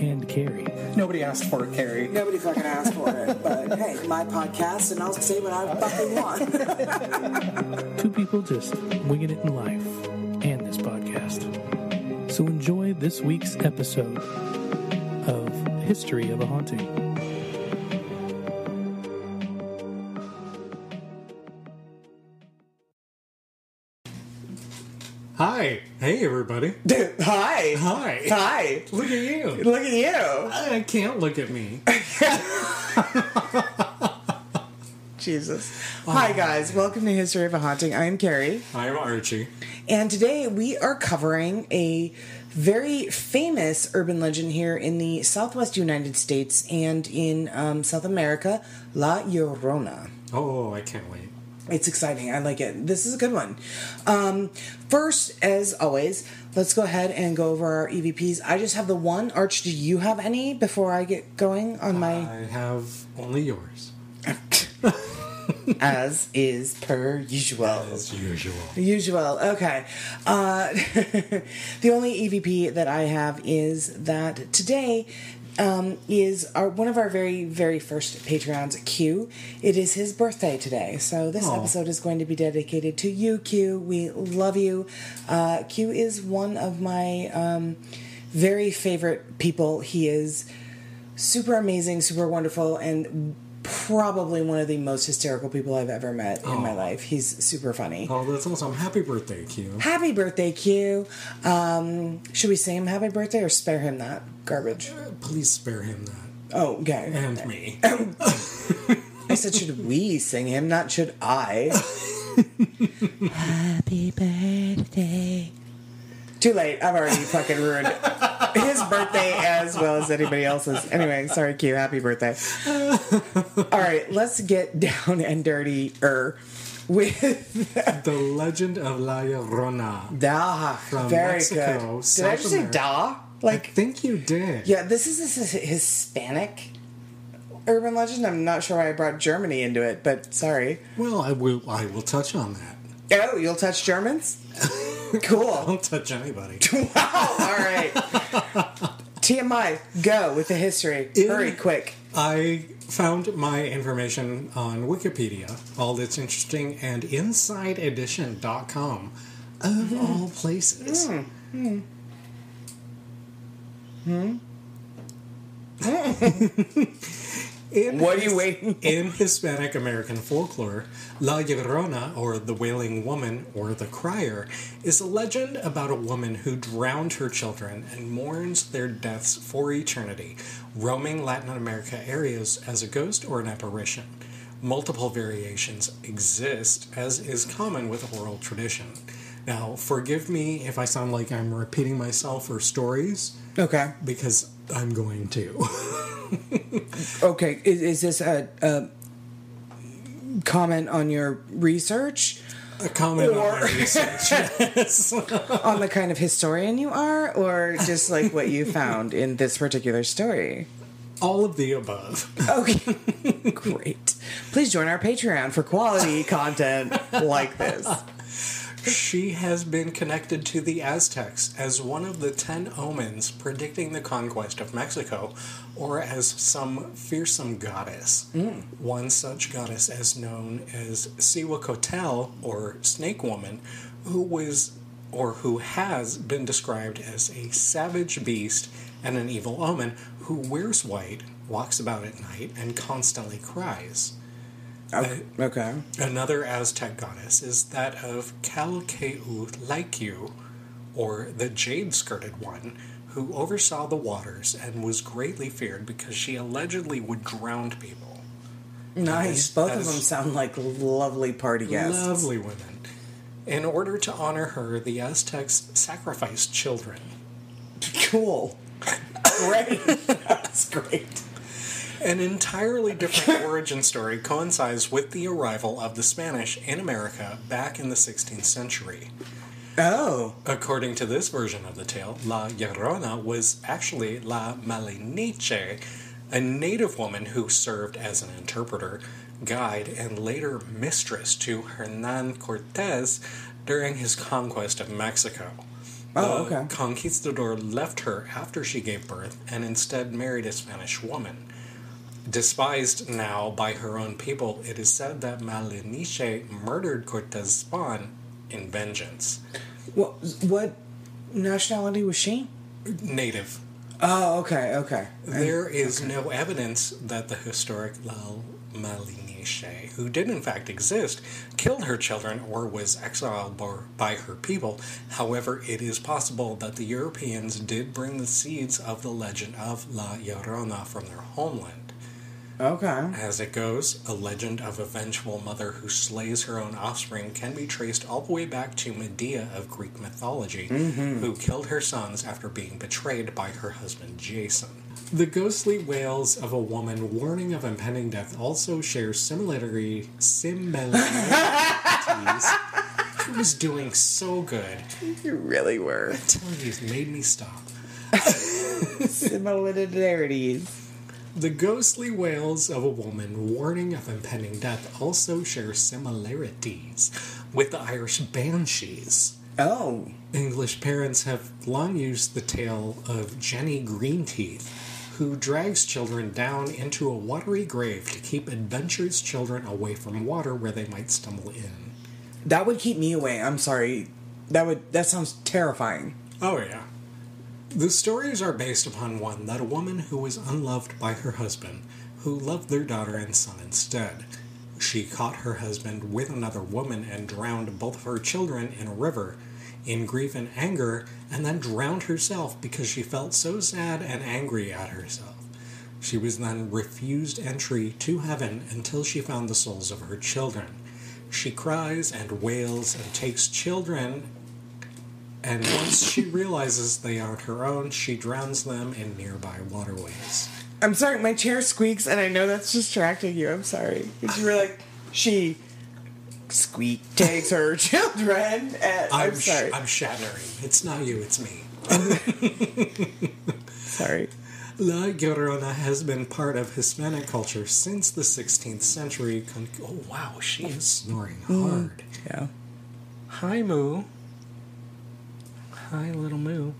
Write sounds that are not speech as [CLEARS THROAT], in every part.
And Carrie. Nobody asked for it, Carrie. Nobody fucking asked for it, but [LAUGHS] hey, my podcast, and I'll say what I fucking want. [LAUGHS] Two people just winging it in life and this podcast. So enjoy this week's episode of History of a Haunting. Hey, everybody. [LAUGHS] Hi. Hi. Hi. Look at you. Look at you. I can't look at me. [LAUGHS] Jesus. Hi, guys. Welcome to History of a Haunting. I'm Carrie. I'm Archie. And today we are covering a very famous urban legend here in the southwest United States and in um, South America, La Llorona. Oh, I can't wait. It's exciting. I like it. This is a good one. Um, first, as always, let's go ahead and go over our EVPs. I just have the one. Arch, do you have any before I get going on my. I have only yours, [LAUGHS] as is per usual. as usual. Usual. Okay. Uh, [LAUGHS] the only EVP that I have is that today um, is our one of our very very first Patreons, Q. It is his birthday today, so this Aw. episode is going to be dedicated to you, Q. We love you. Uh, Q is one of my um, very favorite people. He is super amazing, super wonderful, and probably one of the most hysterical people I've ever met in my life. He's super funny. Oh, that's awesome. Happy birthday, Q. Happy birthday, Q. Um, should we sing him happy birthday or spare him that garbage? Please spare him that. Oh, okay. And me. [COUGHS] [LAUGHS] I said, should we sing him, not should I? [LAUGHS] happy birthday. Too late. I've already fucking ruined his birthday as well as anybody else's. Anyway, sorry, Q. Happy birthday. All right, let's get down and dirty er with the Legend of La Llorona. da. From Very Mexico, good. Did I South just say America. da? I Like think you did. Yeah, this is this is Hispanic urban legend. I'm not sure why I brought Germany into it, but sorry. Well, I will. I will touch on that. Oh, you'll touch Germans? [LAUGHS] [LAUGHS] Cool. Don't touch anybody. [LAUGHS] wow. All right. TMI, go with the history. In- Hurry, quick. I found my information on Wikipedia, all that's interesting, and InsideEdition.com, of mm-hmm. all places. Mm, mm. Hmm? [LAUGHS] In What are you waiting for? In Hispanic American folklore, La Llorona, or the Wailing Woman, or the Crier, is a legend about a woman who drowned her children and mourns their deaths for eternity, roaming Latin America areas as a ghost or an apparition. Multiple variations exist, as is common with oral tradition. Now, forgive me if I sound like I'm repeating myself or stories, Okay. because I'm going to. [LAUGHS] Okay. Is, is this a, a comment on your research? a comment Or- on research. [LAUGHS] Yes. On the kind of historian you are? Or just like what you found in this particular story? All of the above. Okay, [LAUGHS] great. Please join our Patreon for quality content like this. She has been connected to the Aztecs as one of the ten omens predicting the conquest of Mexico, or as some fearsome goddess. Mm. One such goddess as known as Cihuacoatl, or Snake Woman, who was or who has been described as a savage beast and an evil omen who wears white, walks about at night, and constantly cries. Okay. okay. Another Aztec goddess is that of Chalchiuhtlicue, or the jade skirted one, who oversaw the waters and was greatly feared because she allegedly would drown people. Nice. Both of them sound like lovely party guests. Lovely women. In order to honor her, the Aztecs sacrificed children. Cool. [LAUGHS] Great. That's great. An entirely different [LAUGHS] origin story coincides with the arrival of the Spanish in America back in the 16th century. Oh. According to this version of the tale, La Llorona was actually La Maliniche, a native woman who served as an interpreter, guide, and later mistress to Hernan Cortes during his conquest of Mexico. Oh, the okay. conquistador left her after she gave birth and instead married a Spanish woman. Despised now by her own people, it is said that Maliniche murdered Cortez's spawn in vengeance. What, what nationality was she? Native. Oh, okay, okay. There is no evidence that the historic Lal Maliniche, who did in fact exist, killed her children or was exiled by- by her people. However, it is possible that the Europeans did bring the seeds of the legend of La Llorona from their homeland. Okay. As it goes, a legend of a vengeful mother who slays her own offspring can be traced all the way back to Medea of Greek mythology, mm-hmm. who killed her sons after being betrayed by her husband Jason. The ghostly wails of a woman warning of impending death also share similarity similarities. [LAUGHS] I was doing so good. You really were. Tell you, made me stop. [LAUGHS] Similarities. The ghostly wails of a woman warning of impending death also share similarities with the Irish banshees. Oh. English parents have long used the tale of Jenny Greenteeth, who drags children down into a watery grave to keep adventurous children away from water where they might stumble in. That would keep me away. I'm sorry. That would that sounds terrifying. Oh, yeah. The stories are based upon one that a woman who was unloved by her husband, who loved their daughter and son instead. She caught her husband with another woman and drowned both of her children in a river in grief and anger, and then drowned herself because she felt so sad and angry at herself. She was then refused entry to heaven until she found the souls of her children. She cries and wails and takes children and once she realizes they aren't her own, she drowns them in nearby waterways. I'm sorry, my chair squeaks and I know that's distracting you. I'm sorry. Because you were like, she squeak takes her [LAUGHS] children and I'm, I'm, sh- sorry. I'm shattering. It's not you, it's me. [LAUGHS] sorry. La Llorona has been part of Hispanic culture since the 16th century. Con- oh, wow, she is snoring mm, hard. Yeah. Hi, Moo. Hi, little Moo.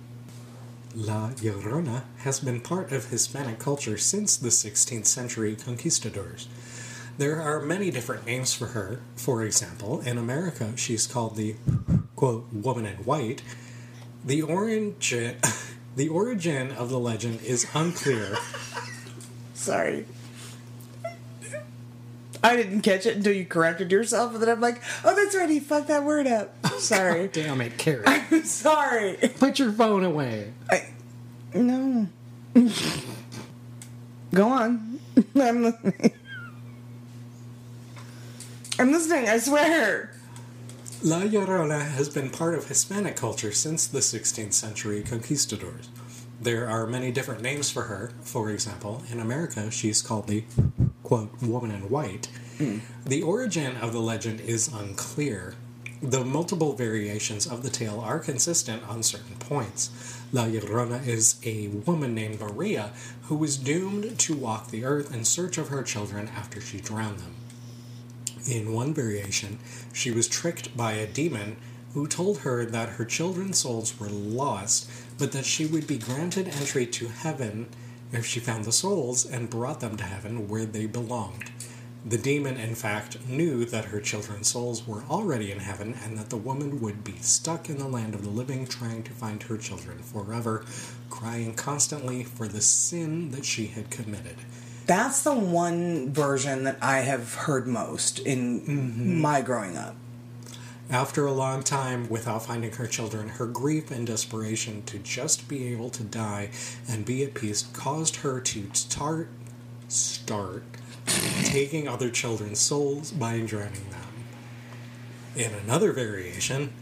La Llorona has been part of Hispanic culture since the 16th century conquistadors. There are many different names for her. For example, in America, she's called the quote woman in white. The origin, [LAUGHS] the origin of the legend is unclear. Sorry. I didn't catch it until you corrected yourself, and then I'm like, oh, that's right, he fucked that word up. [LAUGHS] Oh, sorry. Damn it, Carrie! [LAUGHS] I'm sorry. Put your phone away. I, no. Go on. [LAUGHS] I'm listening. I'm listening, I swear. La Llorona has been part of Hispanic culture since the 16th century conquistadors. There are many different names for her. For example, in America, she's called the quote woman in white. Hmm. The origin of the legend is unclear. The multiple variations of the tale are consistent on certain points. La Llorona is a woman named Maria who was doomed to walk the earth in search of her children after she drowned them. In one variation, she was tricked by a demon who told her that her children's souls were lost, but that she would be granted entry to heaven if she found the souls and brought them to heaven where they belonged. The demon, in fact, knew that her children's souls were already in heaven and that the woman would be stuck in the land of the living trying to find her children forever, crying constantly for the sin that she had committed. That's the one version that I have heard most in mm-hmm. my growing up. After a long time without finding her children, her grief and desperation to just be able to die and be at peace caused her to start start taking other children's souls by drowning them. In another variation,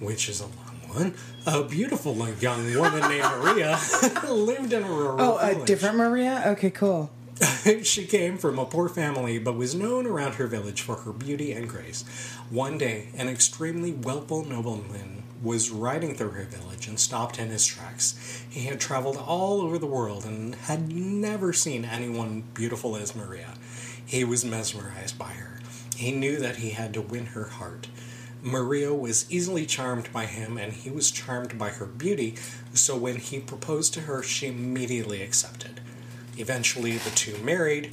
which is a long one, A beautiful young woman named Maria [LAUGHS] lived in a rural Oh, a village. different Maria? Okay, cool. [LAUGHS] she came from a poor family but was known around her village for her beauty and grace. One day, an extremely wealthful nobleman was riding through her village and stopped in his tracks. He had traveled all over the world and had never seen anyone beautiful as Maria. He was mesmerized by her. He knew that he had to win her heart. Maria was easily charmed by him, and he was charmed by her beauty, so when he proposed to her, she immediately accepted. Eventually, the two married,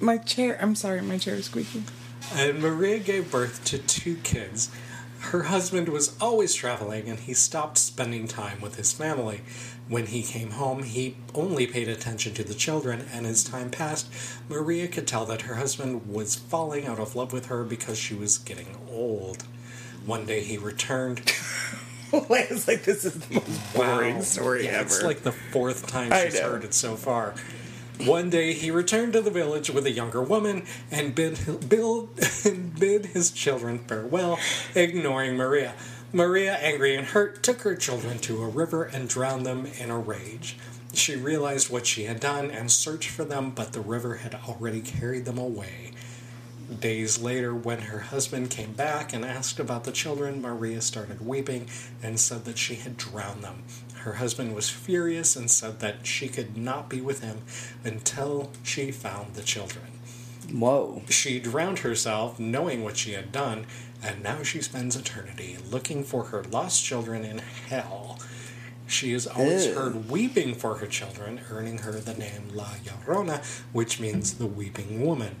My chair, I'm sorry, my chair is squeaking. and Maria gave birth to two kids. Her husband was always traveling, and he stopped spending time with his family. When he came home, he only paid attention to the children, and as time passed, Maria could tell that her husband was falling out of love with her because she was getting old. One day he returned. [LAUGHS] [LAUGHS] it's like this is the most boring story yeah, ever. It's like the fourth time she's heard it so far. One day he returned to the village with a younger woman and bid, bid, bid his children farewell, ignoring Maria. Maria, angry and hurt, took her children to a river and drowned them in a rage. She realized what she had done and searched for them, but the river had already carried them away. Days later, when her husband came back and asked about the children, Maria started weeping and said that she had drowned them. Her husband was furious and said that she could not be with him until she found the children. Whoa. She drowned herself, knowing what she had done, and now she spends eternity looking for her lost children in hell. She is always Ew. heard weeping for her children, earning her the name La Llorona, which means the weeping woman.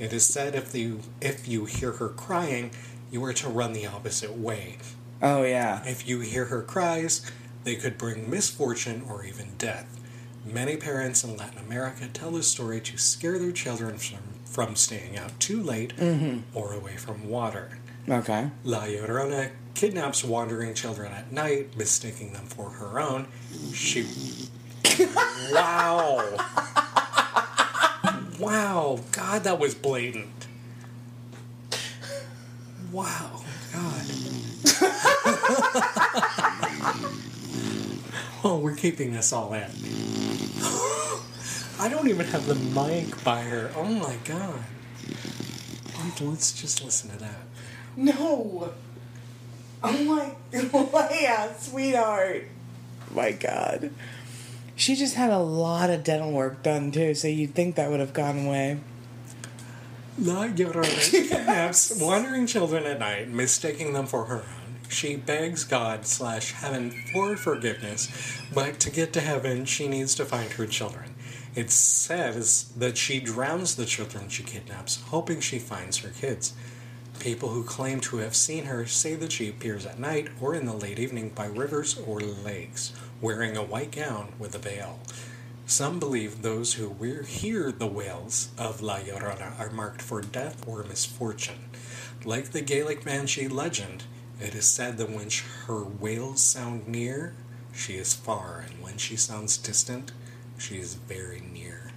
It is said if you if you hear her crying, you are to run the opposite way. Oh, yeah. If you hear her cries, they could bring misfortune or even death. Many parents in Latin America tell this story to scare their children from, from staying out too late mm-hmm. or away from water. Okay. La Llorona kidnaps wandering children at night, mistaking them for her own. She. [LAUGHS] wow! Wow! God, that was blatant. Wow. God. [LAUGHS] oh, we're keeping this all in. [GASPS] I don't even have the mic by her. Oh my god. Let's just listen to that. No. Oh my, [LAUGHS] Leia, sweetheart. My God. She just had a lot of dental work done too, so you'd think that would have gone away. La Llorona kidnaps wandering children at night, mistaking them for her own. She begs God slash heaven for forgiveness, but to get to heaven, she needs to find her children. It says that she drowns the children she kidnaps, hoping she finds her kids. People who claim to have seen her say that she appears at night or in the late evening by rivers or lakes, wearing a white gown with a veil. Some believe those who hear the wails of La Llorona are marked for death or misfortune. Like the Gaelic Banshee legend, it is said that when her wails sound near, she is far, and when she sounds distant, she is very near.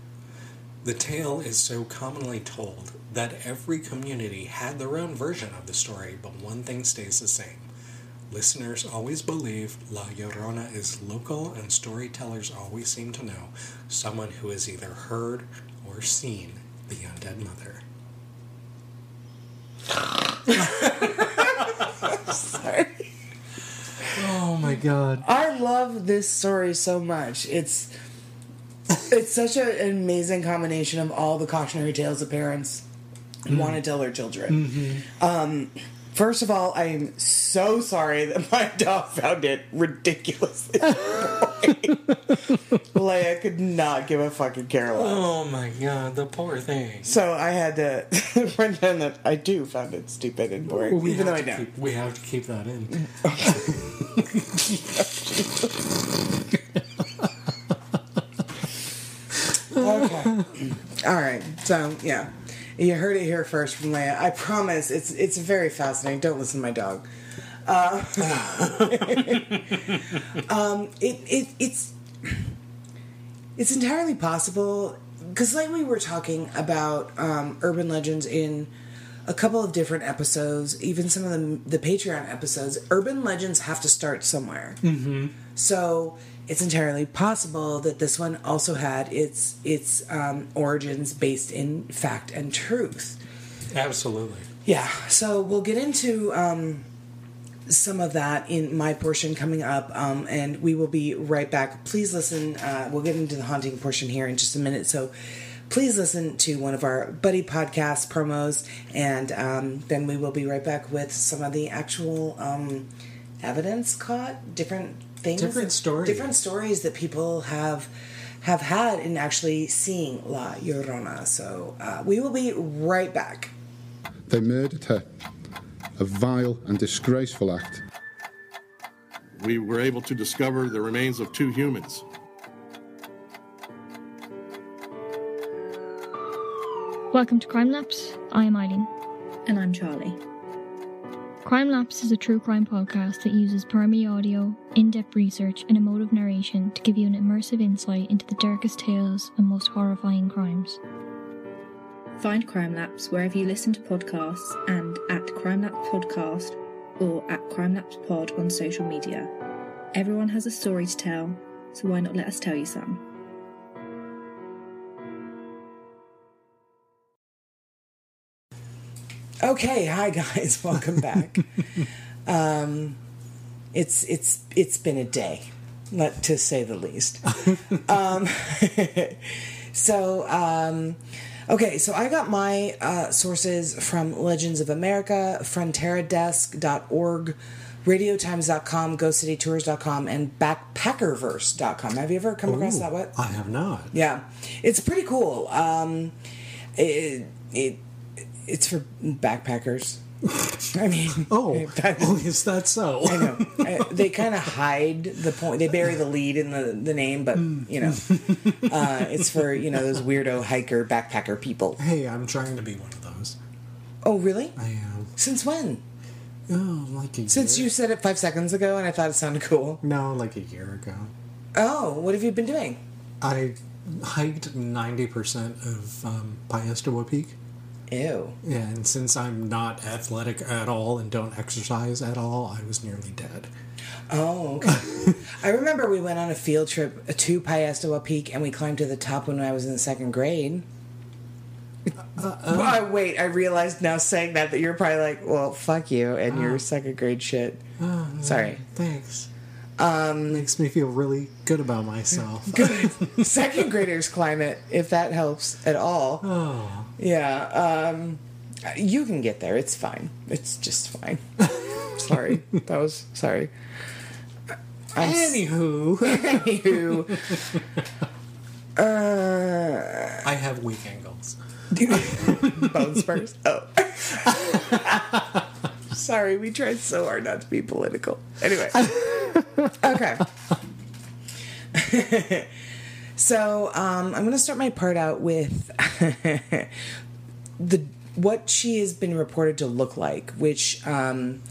The tale is so commonly told that every community had their own version of the story, but one thing stays the same. Listeners always believe La Llorona is local, and storytellers always seem to know someone who has either heard or seen the undead mother. Sorry. Oh my god. I love this story so much. It's it's such an amazing combination of all the cautionary tales of parents want to tell their children. Um, first of all, I am so sorry that my [LAUGHS] dog found it ridiculously [LAUGHS] boring. Leia could not give a fucking care less. Oh my god, the poor thing. So I had to [LAUGHS] pretend that I do found it stupid and boring, We even though I don't. keep- we have to keep that in. Okay. All right. So yeah, you heard it here first from Leia. I promise it's it's very fascinating. Don't listen to my dog. Uh, [LAUGHS] um, it it it's it's entirely possible because like we were talking about um, urban legends in a couple of different episodes, even some of the the Patreon episodes. Urban legends have to start somewhere. Mm-hmm. So it's entirely possible that this one also had its its um, origins based in fact and truth. Absolutely. Yeah, so we'll get into um, some of that in my portion coming up, um, and we will be right back. Please listen. Uh, we'll get into the haunting portion here in just a minute. So please listen to one of our buddy podcast promos, and um, then we will be right back with some of the actual um, evidence caught, different things, Different stories. different stories that people have have had in actually seeing La Llorona. So uh, we will be right back. They murdered her. A vile and disgraceful act. we were able to discover the remains of two humans. Welcome to CrimeLapse. I am Eileen. And I'm Charlie. CrimeLapse is a true crime podcast that uses primary audio, in depth research, and emotive narration to give you an immersive insight into the darkest tales and most horrifying crimes. Find CrimeLapse wherever you listen to podcasts and at CrimeLapse Podcast or at CrimeLapse Pod on social media. Everyone has a story to tell, so why not let us tell you some? Okay, hi guys, [LAUGHS] welcome back. [LAUGHS] um, it's it's it's been a day, let to say the least. [LAUGHS] um, [LAUGHS] so um, okay, so I got my uh, sources from Legends of America, FronteraDesk.org, RadioTimes.com, GhostCityTours.com, and Backpackerverse.com. Have you ever come across that? What? I have not. Yeah, it's pretty cool. Um, it, it it's for backpackers. [LAUGHS] I mean, Oh, [LAUGHS] that- oh, is that so? [LAUGHS] I know Uh, they kind of hide the point. They bury the lead in the the name, but you know, uh, it's for you know those weirdo hiker backpacker people. Hey, I'm trying to be one of those. Oh, really? I am. Since when? Oh, like a Since year. you said it five seconds ago, and I thought it sounded cool. No, like a year ago. Oh, what have you been doing? I hiked 90% of um, Piestewa Peak. Ew. Yeah, and since I'm not athletic at all and don't exercise at all, I was nearly dead. Oh, okay. [LAUGHS] I remember we went on a field trip to Piestewa Peak, and we climbed to the top when I was in the second grade. Uh Oh, wait, I realized now saying that that you're probably like, well, fuck you and your second grade shit. Sorry. Thanks. Um, Makes me feel really good about myself. [LAUGHS] good. second graders climb it if that helps at all. Oh, Yeah, um, you can get there. It's fine. It's just fine. [LAUGHS] sorry, that was sorry. I'm anywho, Anywho, uh, I have weak ankles. bone spurs. [LAUGHS] Oh, sorry. We tried so hard not to be political. Anyway, [LAUGHS] okay. So um, I'm going to start my part out with [LAUGHS] the what she has been reported to look like, which um,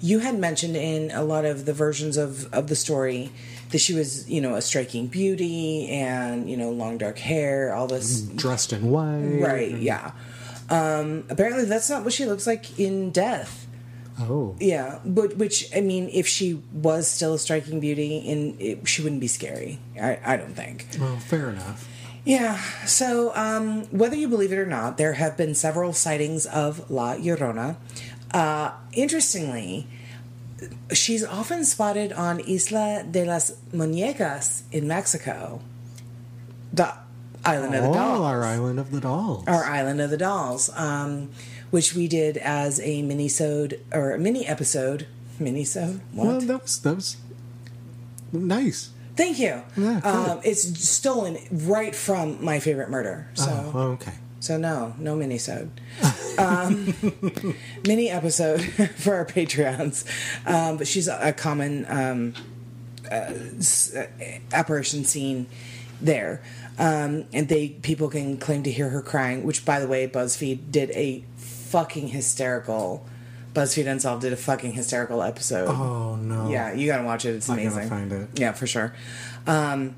you had mentioned in a lot of the versions of of the story that she was, you know, a striking beauty and you know long dark hair, all this Dressed in white. Right, yeah. Um, apparently, that's not what she looks like in death. Oh. Yeah, but which I mean, if she was still a striking beauty, in it, she wouldn't be scary. I, I don't think. Well, fair enough. Yeah. So, um, whether you believe it or not, there have been several sightings of La Llorona. Uh, interestingly, she's often spotted on Isla de las Muñecas in Mexico, the island of the Oh, dolls our island of the dolls. our Island of the Dolls, um, which we did as a mini-sode or a mini episode. Mini-sode? What? Well, that was that was nice. Thank you. Yeah, good. um, it's stolen right from my favorite murder. So, Oh, okay. so no, no mini-sode. um, [LAUGHS] mini episode [LAUGHS] for our Patreons. Um, but she's a, a common um, uh, uh, apparition scene there. Um, and they people can claim to hear her crying, which by the way, BuzzFeed did a fucking hysterical BuzzFeed Unsolved did a fucking hysterical episode. Oh no. Yeah, you gotta watch it. It's amazing. find it. Yeah, for sure. Um,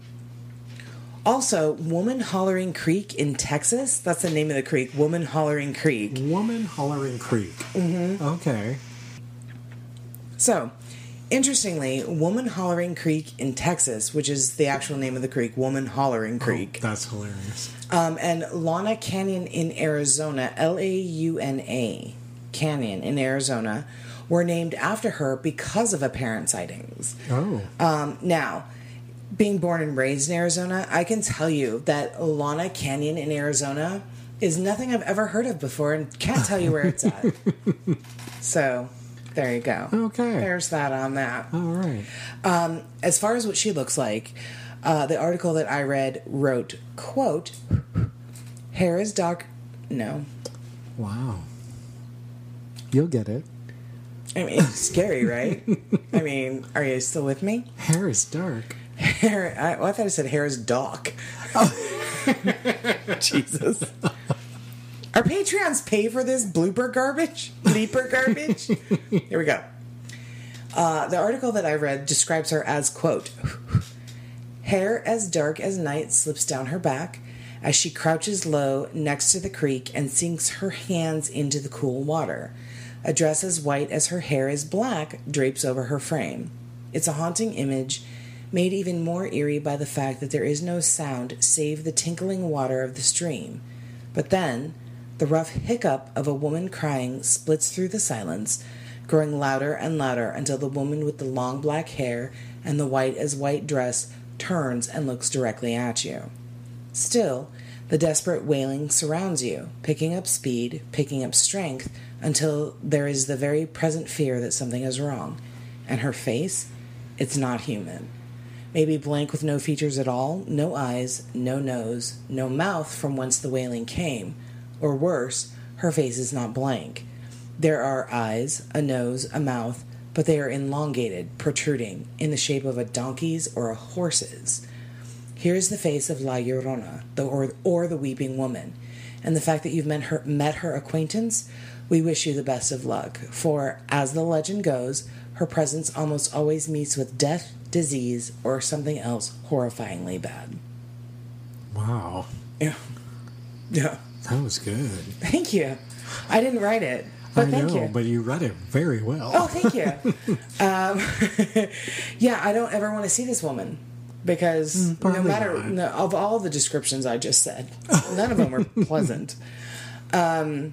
Also, Woman Hollering Creek in Texas. That's the name of the creek. Woman Hollering Creek. Woman Hollering Creek. Mm-hmm. Okay. So, interestingly, Woman Hollering Creek in Texas, which is the actual name of the creek, Woman Hollering Creek, Oh, that's hilarious. Um, and Launa Canyon in Arizona, L A U N A Canyon in Arizona, were named after her because of apparent sightings. Oh. Um, now, being born and raised in Arizona, I can tell you that Launa Canyon in Arizona is nothing I've ever heard of before and can't tell you where it's at. [LAUGHS] so, there you go. Okay. There's that on that. All right. Um, as far as what she looks like, uh, the article that I read wrote, quote, hair is dark. No. Wow. You'll get it. I mean, it's scary, right? I mean, are you still with me? [LAUGHS] Hair is dark. Hair. I, well, I thought I said hair is dark. [LAUGHS] Jesus. Our Patreons pay for this blooper garbage, bleeper garbage. Here we go. Uh, the article that I read describes her as quote, hair as dark as night slips down her back as she crouches low next to the creek and sinks her hands into the cool water. A dress as white as her hair is black drapes over her frame. It's a haunting image, made even more eerie by the fact that there is no sound save the tinkling water of the stream. But then, the rough hiccup of a woman crying splits through the silence, growing louder and louder until the woman with the long black hair and the white as white dress turns and looks directly at you. Still, the desperate wailing surrounds you, picking up speed, picking up strength, until there is the very present fear that something is wrong. And her face? It's not human. Maybe blank with no features at all, no eyes, no nose, no mouth from whence the wailing came. Or worse, her face is not blank. There are eyes, a nose, a mouth, but they are elongated, protruding, in the shape of a donkey's or a horse's. Here is the face of La Llorona, the, or, or the weeping woman. And the fact that you've met her, met her acquaintance, we wish you the best of luck. For, as the legend goes, her presence almost always meets with death, disease, or something else horrifyingly bad. Wow. Yeah. Yeah. That was good. Thank you. I didn't write it, but I thank know, you. but you read it very well. Oh, thank you. um, [LAUGHS] yeah, I don't ever want to see this woman because no Mm, probably matter no, of all the descriptions I just said, [LAUGHS] none of them were pleasant. Um,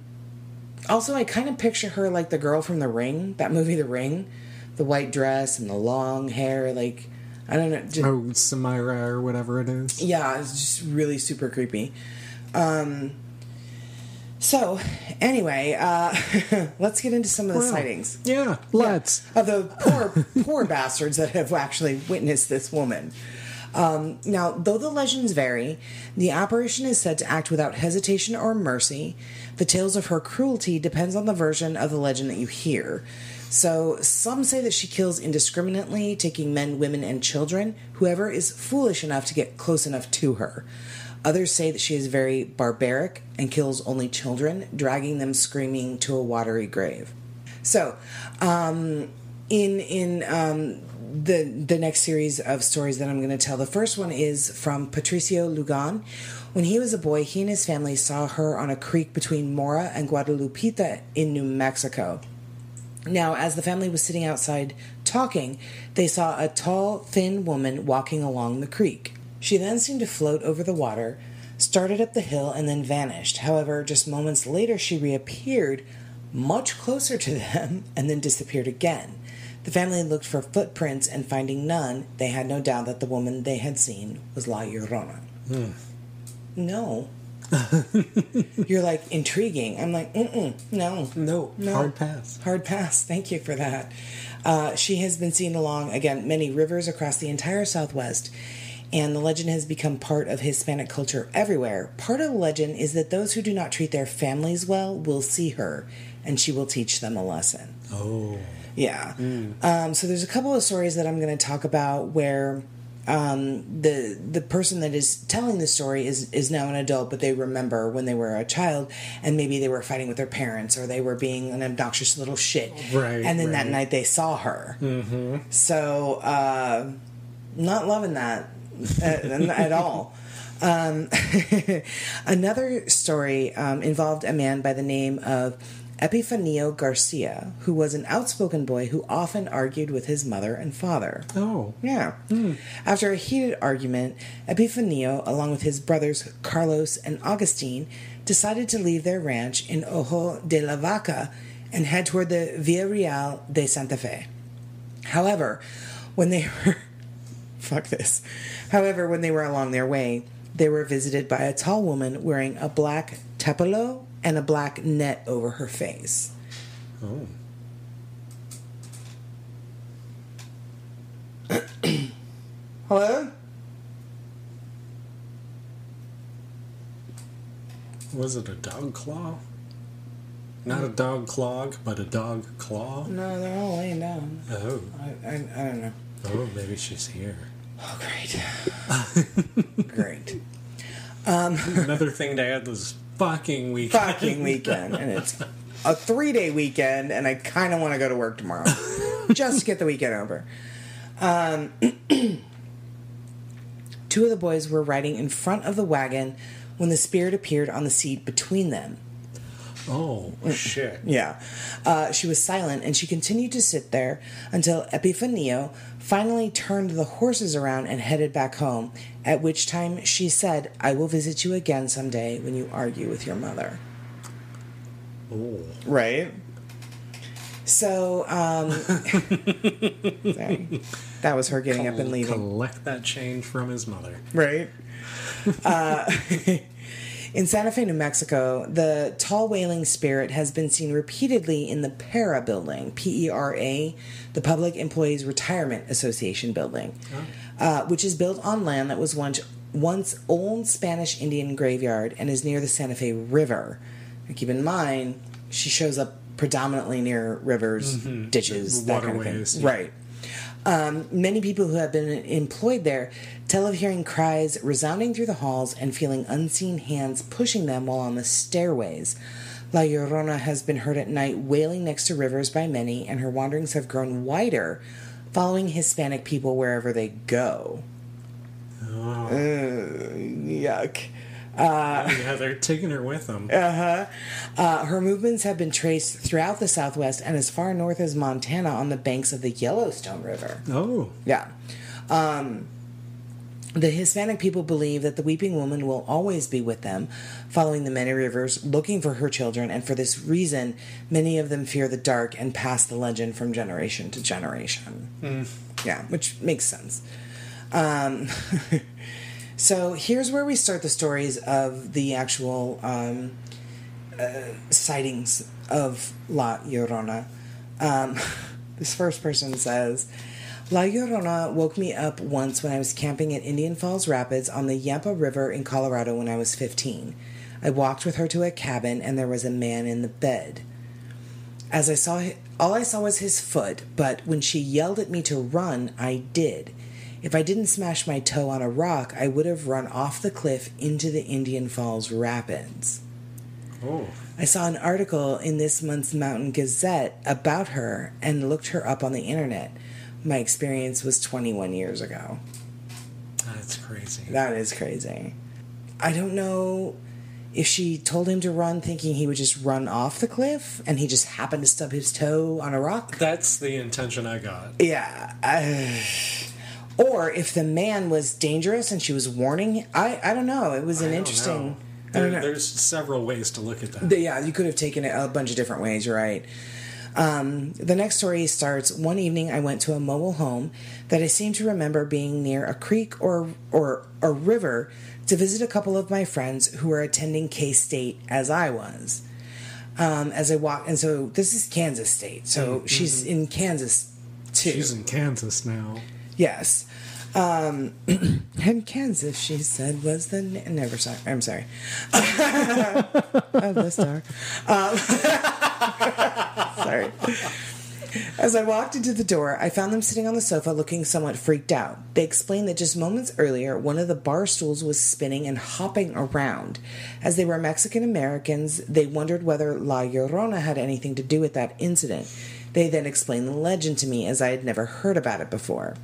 also, I kind of picture her like the girl from The Ring, that movie, The Ring, the white dress and the long hair. Like I don't know, just, Oh, Samara or whatever it is. yeah, it's just really super creepy. Um, so, anyway, uh, [LAUGHS] let's get into some of the Well, sightings. Yeah, let's. of the poor [LAUGHS] poor bastards that have actually witnessed this woman. Um, now, though the legends vary, the apparition is said to act without hesitation or mercy. The tales of her cruelty depends on the version of the legend that you hear. So, some say that she kills indiscriminately, taking men, women, and children, whoever is foolish enough to get close enough to her. Others say that she is very barbaric and kills only children, dragging them screaming to a watery grave. So, um, in in um, the the next series of stories that I'm going to tell, the first one is from Patricio Lugan. When he was a boy, he and his family saw her on a creek between Mora and Guadalupita in New Mexico. Now, as the family was sitting outside talking, they saw a tall, thin woman walking along the creek. She then seemed to float over the water, started up the hill, and then vanished. However, just moments later, she reappeared much closer to [LAUGHS] them and then disappeared again. The family looked for footprints, and finding none, they had no doubt that the woman they had seen was La Llorona. No. [LAUGHS] You're like intriguing. I'm like, mm-mm, no. No, No. hard pass. Hard pass. Thank you for that. Uh, she has been seen along, again, many rivers across the entire Southwest, and the legend has become part of Hispanic culture everywhere. Part of the legend is that those who do not treat their families well will see her, and she will teach them a lesson. Oh. Yeah. Um, so there's a couple of stories that I'm going to talk about where um, the the person that is telling the story is is now an adult, but they remember when they were a child, and maybe they were fighting with their parents or they were being an obnoxious little shit. Right, And then that night they saw her. Mm-hmm. So uh, not loving that at, at all. Um, [LAUGHS] another story um, involved a man by the name of Epifanio Garcia, who was an outspoken boy who often argued with his mother and father. Oh. Yeah. After a heated argument, Epifanio, along with his brothers Carlos and Augustine, decided to leave their ranch in Ojo de la Vaca and head toward the Via Real de Santa Fe. However, when they [LAUGHS] were fuck this. However, when they were along their way, they were visited by a tall woman wearing a black tepalo and a black net over her face. Oh. [CLEARS THROAT] Hello? Was it a dog claw? Not a dog clog, but a dog claw? No, they're all laying down. Oh. I, I, I don't know. Oh, maybe she's here. Oh, great. [LAUGHS] great. [LAUGHS] Another thing to add was fucking weekend. Fucking weekend. And it's a three day weekend, and I kind of want to go to work tomorrow [LAUGHS] just to get the weekend over. Um, [CLEARS THROAT] two of the boys were riding in front of the wagon when the spirit appeared on the seat between them. Oh, shit. Yeah. Uh, she was silent and she continued to sit there until Epifanio finally turned the horses around and headed back home, at which time she said, I will visit you again someday when you argue with your mother. Oh. Right? So, um, [LAUGHS] sorry. That was her getting up and leaving. Collect that change from his mother. Right. Uh, [LAUGHS] in Santa Fe, New Mexico, the tall wailing spirit has been seen repeatedly in the PERA building, P E R A, the Public Employees Retirement Association building, uh, which is built on land that was once once old Spanish Indian graveyard and is near the Santa Fe River. And keep in mind, she shows up predominantly near rivers, ditches, that kind of thing. Waterways, yeah. Right. Um, many people who have been employed there tell of hearing cries resounding through the halls and feeling unseen hands pushing them while on the stairways. La Llorona has been heard at night wailing next to rivers by many, and her wanderings have grown wider, following Hispanic people wherever they go. Ugh, yuck. [LAUGHS] yeah, they're taking her with them. Uh-huh. Uh, her movements have been traced throughout the Southwest and as far north as Montana on the banks of the Yellowstone River. Oh. Yeah. Um, the Hispanic people believe that the weeping woman will always be with them, following the many rivers, looking for her children, and for this reason, many of them fear the dark and pass the legend from generation to generation. Yeah, which makes sense. Um, [LAUGHS] so here's where we start the stories of the actual um, uh, sightings of La Llorona. Um, [LAUGHS] this first person says, La Llorona woke me up once when I was camping at Indian Falls Rapids on the Yampa River in Colorado when I was 15. I walked with her to a cabin and there was a man in the bed. As I saw, all I saw was his foot, but when she yelled at me to run, I did. If I didn't smash my toe on a rock, I would have run off the cliff into the Indian Falls Rapids. Oh. I saw an article in this month's Mountain Gazette about her and looked her up on the internet. My experience was 21 years ago. That's crazy. That is crazy. I don't know if she told him to run thinking he would just run off the cliff and he just happened to stub his toe on a rock. That's the intention I got. Yeah. [SIGHS] I- or if the man was dangerous and she was warning. I, I don't know. It was an interesting. know. There, there's several ways to look at that. Yeah, you could have taken it a bunch of different ways. You're right. Um, the next story starts. One evening, I went to a mobile home that I seem to remember being near a creek or or a river to visit a couple of my friends who were attending K State as I was. Um, as I walked, and so this is Kansas State, so she's in Kansas too. She's in Kansas now. Yes. Um, [CLEARS THROAT] and Kansas, she said, was the na- never sorry. I'm sorry. of the star. Um, [LAUGHS] sorry. As I walked into the door, I found them sitting on the sofa looking somewhat freaked out. They explained that just moments earlier, one of the bar stools was spinning and hopping around. As they were Mexican Americans, they wondered whether La Llorona had anything to do with that incident. They then explained the legend to me as I had never heard about it before.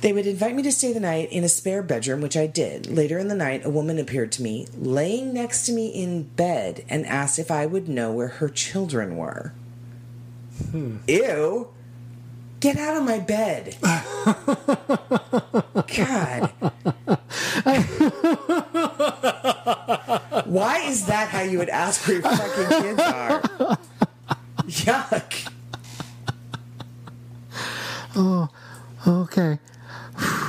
They would invite me to stay the night in a spare bedroom, which I did. Later in the night, a woman appeared to me, laying next to me in bed, and asked if I would know where her children were. Hmm. Ew. Get out of my bed. [LAUGHS] God. Why is that how you would ask where your fucking kids are? Yuck. Oh, okay.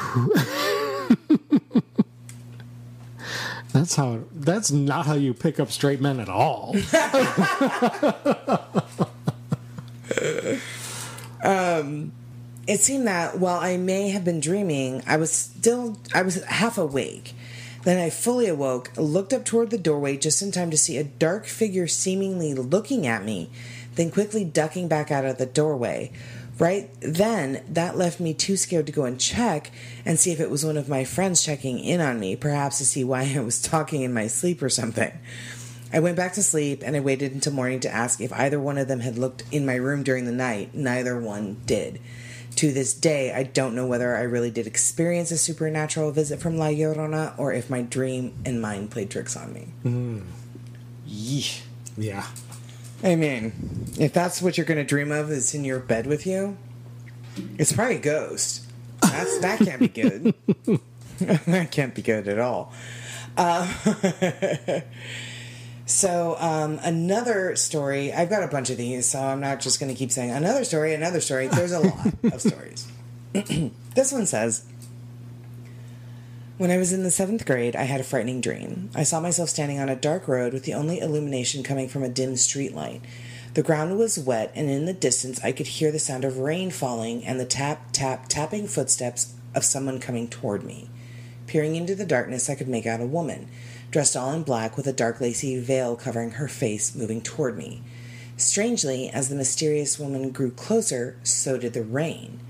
[LAUGHS] that's how. That's not how you pick up straight men at all. [LAUGHS] um, It seemed that while I may have been dreaming, I was still I was half awake. Then I fully awoke, looked up toward the doorway just in time to see a dark figure seemingly looking at me, then quickly ducking back out of the doorway. Right then, that left me too scared to go and check and see if it was one of my friends checking in on me, perhaps to see why [LAUGHS] I was talking in my sleep or something. I went back to sleep and I waited until morning to ask if either one of them had looked in my room during the night. Neither one did. To this day, I don't know whether I really did experience a supernatural visit from La Llorona or if my dream and mind played tricks on me. Mm. Yeesh. yeah. I mean, if that's what you're going to dream of is in your bed with you, it's probably a ghost. That's that can't be good. [LAUGHS] that can't be good at all. Uh, [LAUGHS] so um, another story. I've got a bunch of these, so I'm not just going to keep saying another story, another story. There's a lot of stories. [CLEARS THROAT] this one says. When I was in the seventh grade, I had a frightening dream. I saw myself standing on a dark road with the only illumination coming from a dim streetlight. The ground was wet, and in the distance, I could hear the sound of rain falling and the tap, tap, tapping footsteps of someone coming toward me. Peering into the darkness, I could make out a woman, dressed all in black with a dark lacy veil covering her face, moving toward me. Strangely, as the mysterious woman grew closer, so did the rain.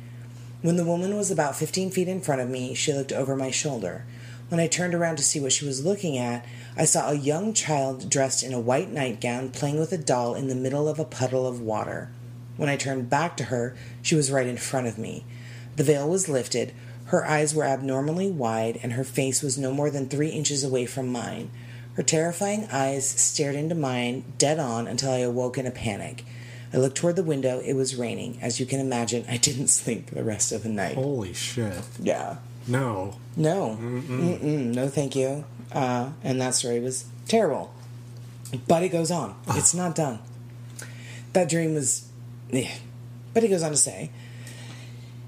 When the woman was about 15 feet in front of me, she looked over my shoulder. When I turned around to see what she was looking at, I saw a young child dressed in a white nightgown playing with a doll in the middle of a puddle of water. When I turned back to her, she was right in front of me. The veil was lifted, her eyes were abnormally wide, and her face was no more than three inches away from mine. Her terrifying eyes stared into mine dead on until I awoke in a panic. I looked toward the window. It was raining. As you can imagine, I didn't [LAUGHS] sleep the rest of the night. Holy shit. Yeah. No. No. Mm-mm. No, thank you. Uh, and that story was terrible. But it goes on. It's not done. That dream was. eh. But he goes on to say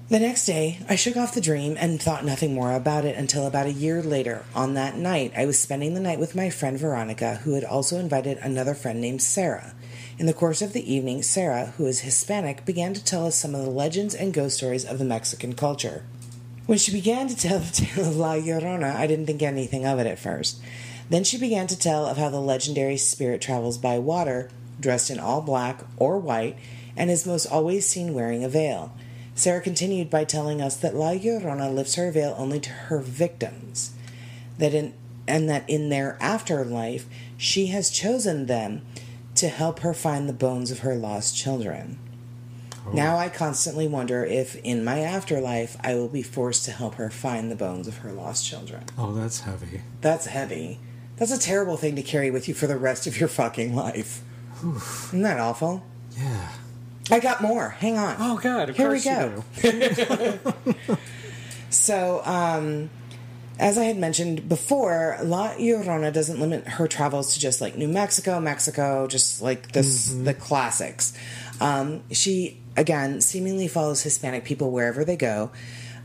The next day, I shook off the dream and thought nothing more about it until about a year later. On that night, I was spending the night with my friend Veronica, who had also invited another friend named Sarah. In the course of the evening, Sarah, who is Hispanic, began to tell us some of the legends and ghost stories of the Mexican culture. When she began to tell the tale of La Llorona, I didn't think anything of it at first. Then she began to tell of how the legendary spirit travels by water, dressed in all black or white, and is most always seen wearing a veil. Sarah continued by telling us that La Llorona lifts her veil only to her victims, that in and that in their afterlife she has chosen them to help her find the bones of her lost children. Now I constantly wonder if in my afterlife I will be forced to help her find the bones of her lost children. Oh, that's heavy. That's heavy. That's a terrible thing to carry with you for the rest of your fucking life. Isn't that awful? Yeah. I got more. Hang on. Oh God. Here we go. [LAUGHS] So, um, as I had mentioned before, La Llorona doesn't limit her travels to just like New Mexico, Mexico, just like this the classics. Um, she again seemingly follows Hispanic people wherever they go.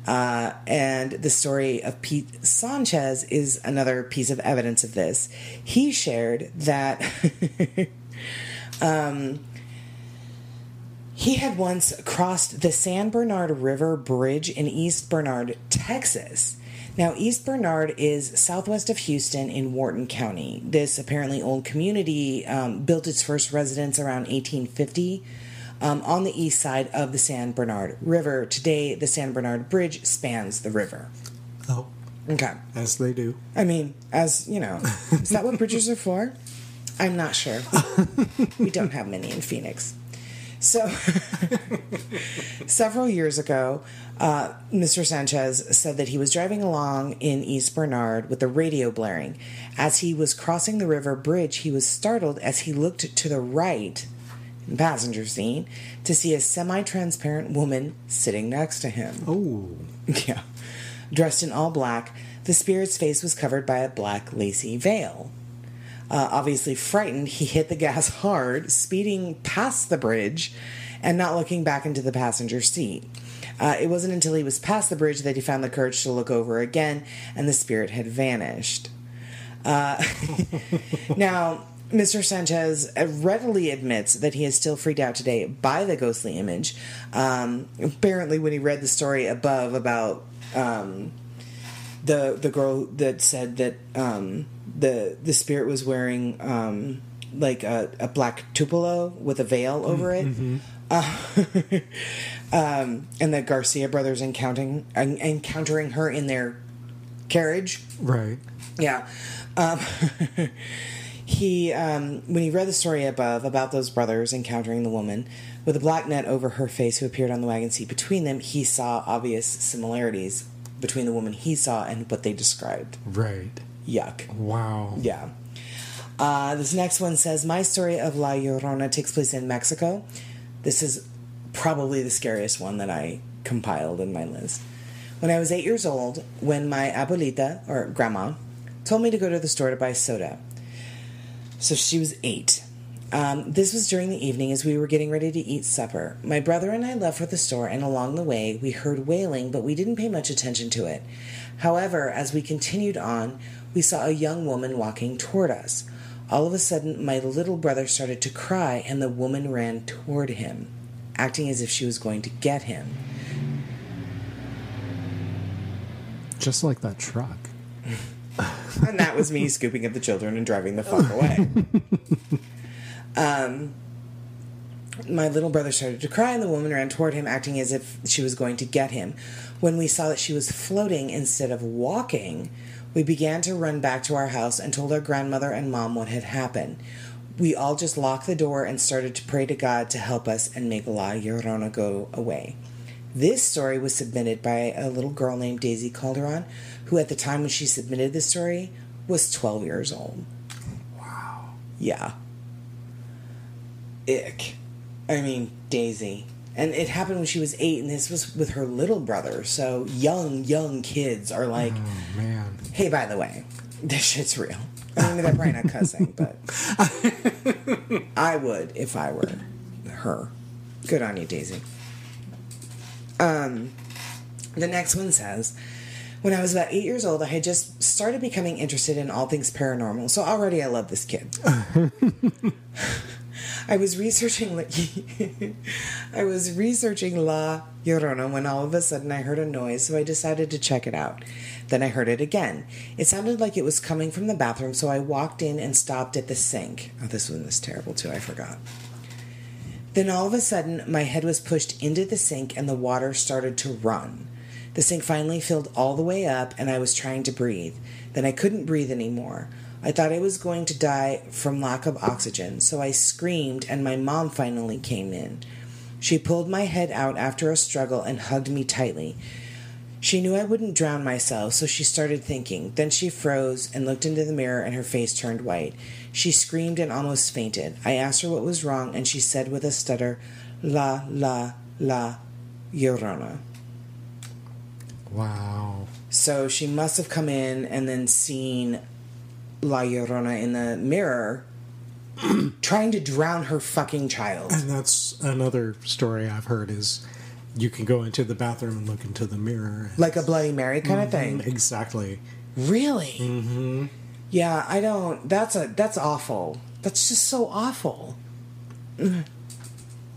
Uh, and the story of Pete Sanchez is another piece of evidence of this. He shared that [LAUGHS] He had once crossed the San Bernard River Bridge in East Bernard, Texas. Now, East Bernard is southwest of Houston in Wharton County. This apparently old community um, built its first residence around 1850 um, on the east side of the San Bernard River. Today, the San Bernard Bridge spans the river. Oh, Okay. as they do. I mean, as you know, is that what bridges are for? I'm not sure. [LAUGHS] we don't have many in Phoenix. So, [LAUGHS] several years ago, uh, Mr. Sanchez said that he was driving along in East Bernard with the radio blaring. As he was crossing the river bridge, he was startled as he looked to the right in the passenger seat to see a semi transparent woman sitting next to him. Oh. [LAUGHS] Yeah. Dressed in all black, the spirit's face was covered by a black lacy veil. Uh, obviously frightened, he hit the gas hard, speeding past the bridge and not looking back into the passenger seat. Uh, it wasn't until he was past the bridge that he found the courage to look over again, and the spirit had vanished. Uh, [LAUGHS] now, Mr. Sanchez readily admits that he is still freaked out today by the ghostly image. Um, apparently, when he read the story above about um, the the girl that said that um, the the spirit was wearing um, like a, a black tupelo with a veil over it, uh, [LAUGHS] um, and the Garcia brothers encountering encountering her in their carriage. Right. Yeah. Um, [LAUGHS] he, um, when he read the story above about those brothers encountering the woman with a black net over her face who appeared on the wagon seat between them, he saw obvious similarities between the woman he saw and what they described. Right. Yuck. Wow. Yeah. Uh, this next one says My story of La Llorona takes place in Mexico. This is probably the scariest one that I compiled in my list. When I was eight years old, when my abuelita, or grandma, told me to go to the store to buy soda. So she was eight. Um, this was during the evening as we were getting ready to eat supper. My brother and I left for the store, and along the way, we heard wailing, but we didn't pay much attention to it. However, as we continued on, we saw a young woman walking toward us. All of a sudden, my little brother started to cry, and the woman ran toward him, acting as if she was going to get him. Just like that truck. [LAUGHS] and that was me scooping up the children and driving the fuck away. [LAUGHS] um, my little brother started to cry, and the woman ran toward him, acting as if she was going to get him. When we saw that she was floating instead of walking, we began to run back to our house and told our grandmother and mom what had happened. We all just locked the door and started to pray to God to help us and make La Llorona go away. This story was submitted by a little girl named Daisy Calderon, who at the time when she submitted this story was 12 years old. Wow. Yeah. Ick. I mean, Daisy. And it happened when she was eight, and this was with her little brother. So young, young kids are like, Oh man. hey, by the way, [LAUGHS] this shit's real. I mean, they're probably not cussing, but [LAUGHS] I would if I were her. Good on you, Daisy. Um, the next one says, when I was about eight years old, I had just started becoming interested in all things paranormal. So already I love this kid. [LAUGHS] I was researching [LAUGHS] I was researching La Llorona when all of a sudden I heard a noise, so I decided to check it out. Then I heard it again. It sounded like it was coming from the bathroom, so I walked in and stopped at the sink. Oh, this one was terrible too, I forgot. Then all of a sudden, my head was pushed into the sink and the water started to run. The sink finally filled all the way up and I was trying to breathe. Then I couldn't breathe anymore. I thought I was going to die from lack of oxygen, so I screamed and my mom finally came in. She pulled my head out after a struggle and hugged me tightly. She knew I wouldn't drown myself, so she started thinking. Then she froze and looked into the mirror, and her face turned white. She screamed and almost fainted. I asked her what was wrong, and she said with a stutter, La, la, la, Llorona. Wow. So she must have come in and then seen La Llorona in the mirror [CLEARS THROAT] trying to drown her fucking child. And that's another story I've heard is you can go into the bathroom and look into the mirror. Like a Bloody Mary kind of mm-hmm, thing. Exactly. Really? Mm-hmm. Yeah, I don't. That's a that's awful. That's just so awful.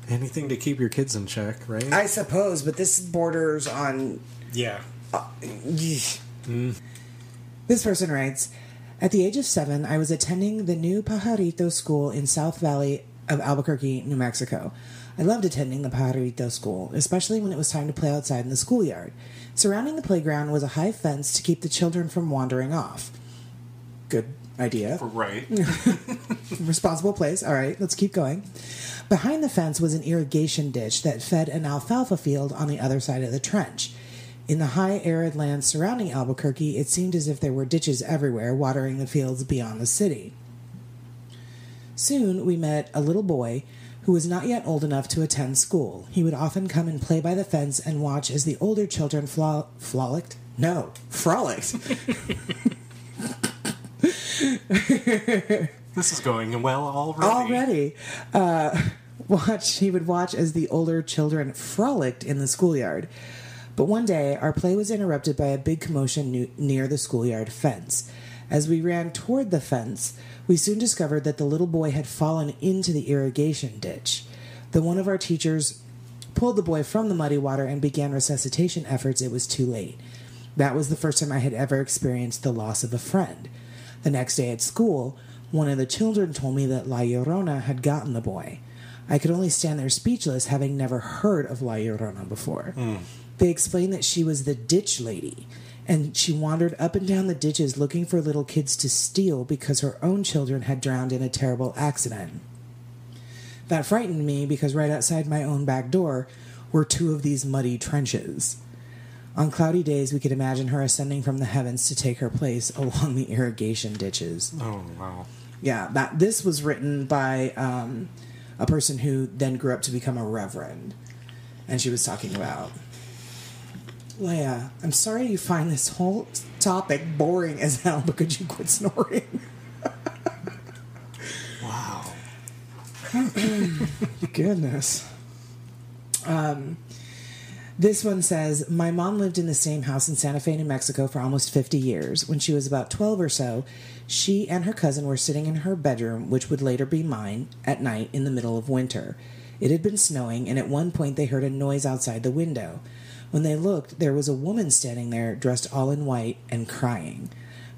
Anything to keep your kids in check, right? I suppose, but this borders on. yeah. Uh, mm. This person writes At the age of seven, I was attending the new Pajarito school in South Valley of Albuquerque, New Mexico. I loved attending the Pajarito school, especially when it was time to play outside in the schoolyard. Surrounding the playground was a high fence to keep the children from wandering off. Good idea. Right. [LAUGHS] [LAUGHS] Responsible place. All right, let's keep going. Behind the fence was an irrigation ditch that fed an alfalfa field on the other side of the trench. In the high arid land surrounding Albuquerque, it seemed as if there were ditches everywhere watering the fields beyond the city. Soon we met a little boy who was not yet old enough to attend school. He would often come and play by the fence and watch as the older children flo- frolicked. No, frolicked. [LAUGHS] This is going well already. already uh, [LAUGHS] watch he would watch as the older children frolicked in the schoolyard but one day our play was interrupted by a big commotion near the schoolyard fence. As we ran toward the fence we soon discovered that the little boy had fallen into the irrigation ditch. The one of our teachers pulled the boy from the muddy water and began resuscitation efforts. It was too late. That was the first time i had ever experienced the loss of a friend. The next day at school, one of the children told me that La Llorona had gotten the boy. I could only stand there speechless, having never heard of La Llorona before. Hmm. They explained that she was the ditch lady, and she wandered up and down the ditches looking for little kids to steal because her own children had drowned in a terrible accident. That frightened me because right outside my own back door were two of these muddy trenches. On cloudy days, we could imagine her ascending from the heavens to take her place [LAUGHS] along the irrigation ditches. Oh wow. Yeah, that this was written by um, a person who then grew up to become a reverend, and she was talking about. Leia, I'm sorry you find this whole topic boring as hell, but could you quit snoring? Wow. [LAUGHS] Goodness. Um, this one says My mom lived in the same house in Santa Fe, New Mexico for almost 50 years. When she was about 12 or so, she and her cousin were sitting in her bedroom, which would later be mine, at night in the middle of winter. It had been snowing, and at one point they heard a noise outside the window. When they looked, there was a woman standing there, dressed all in white and crying.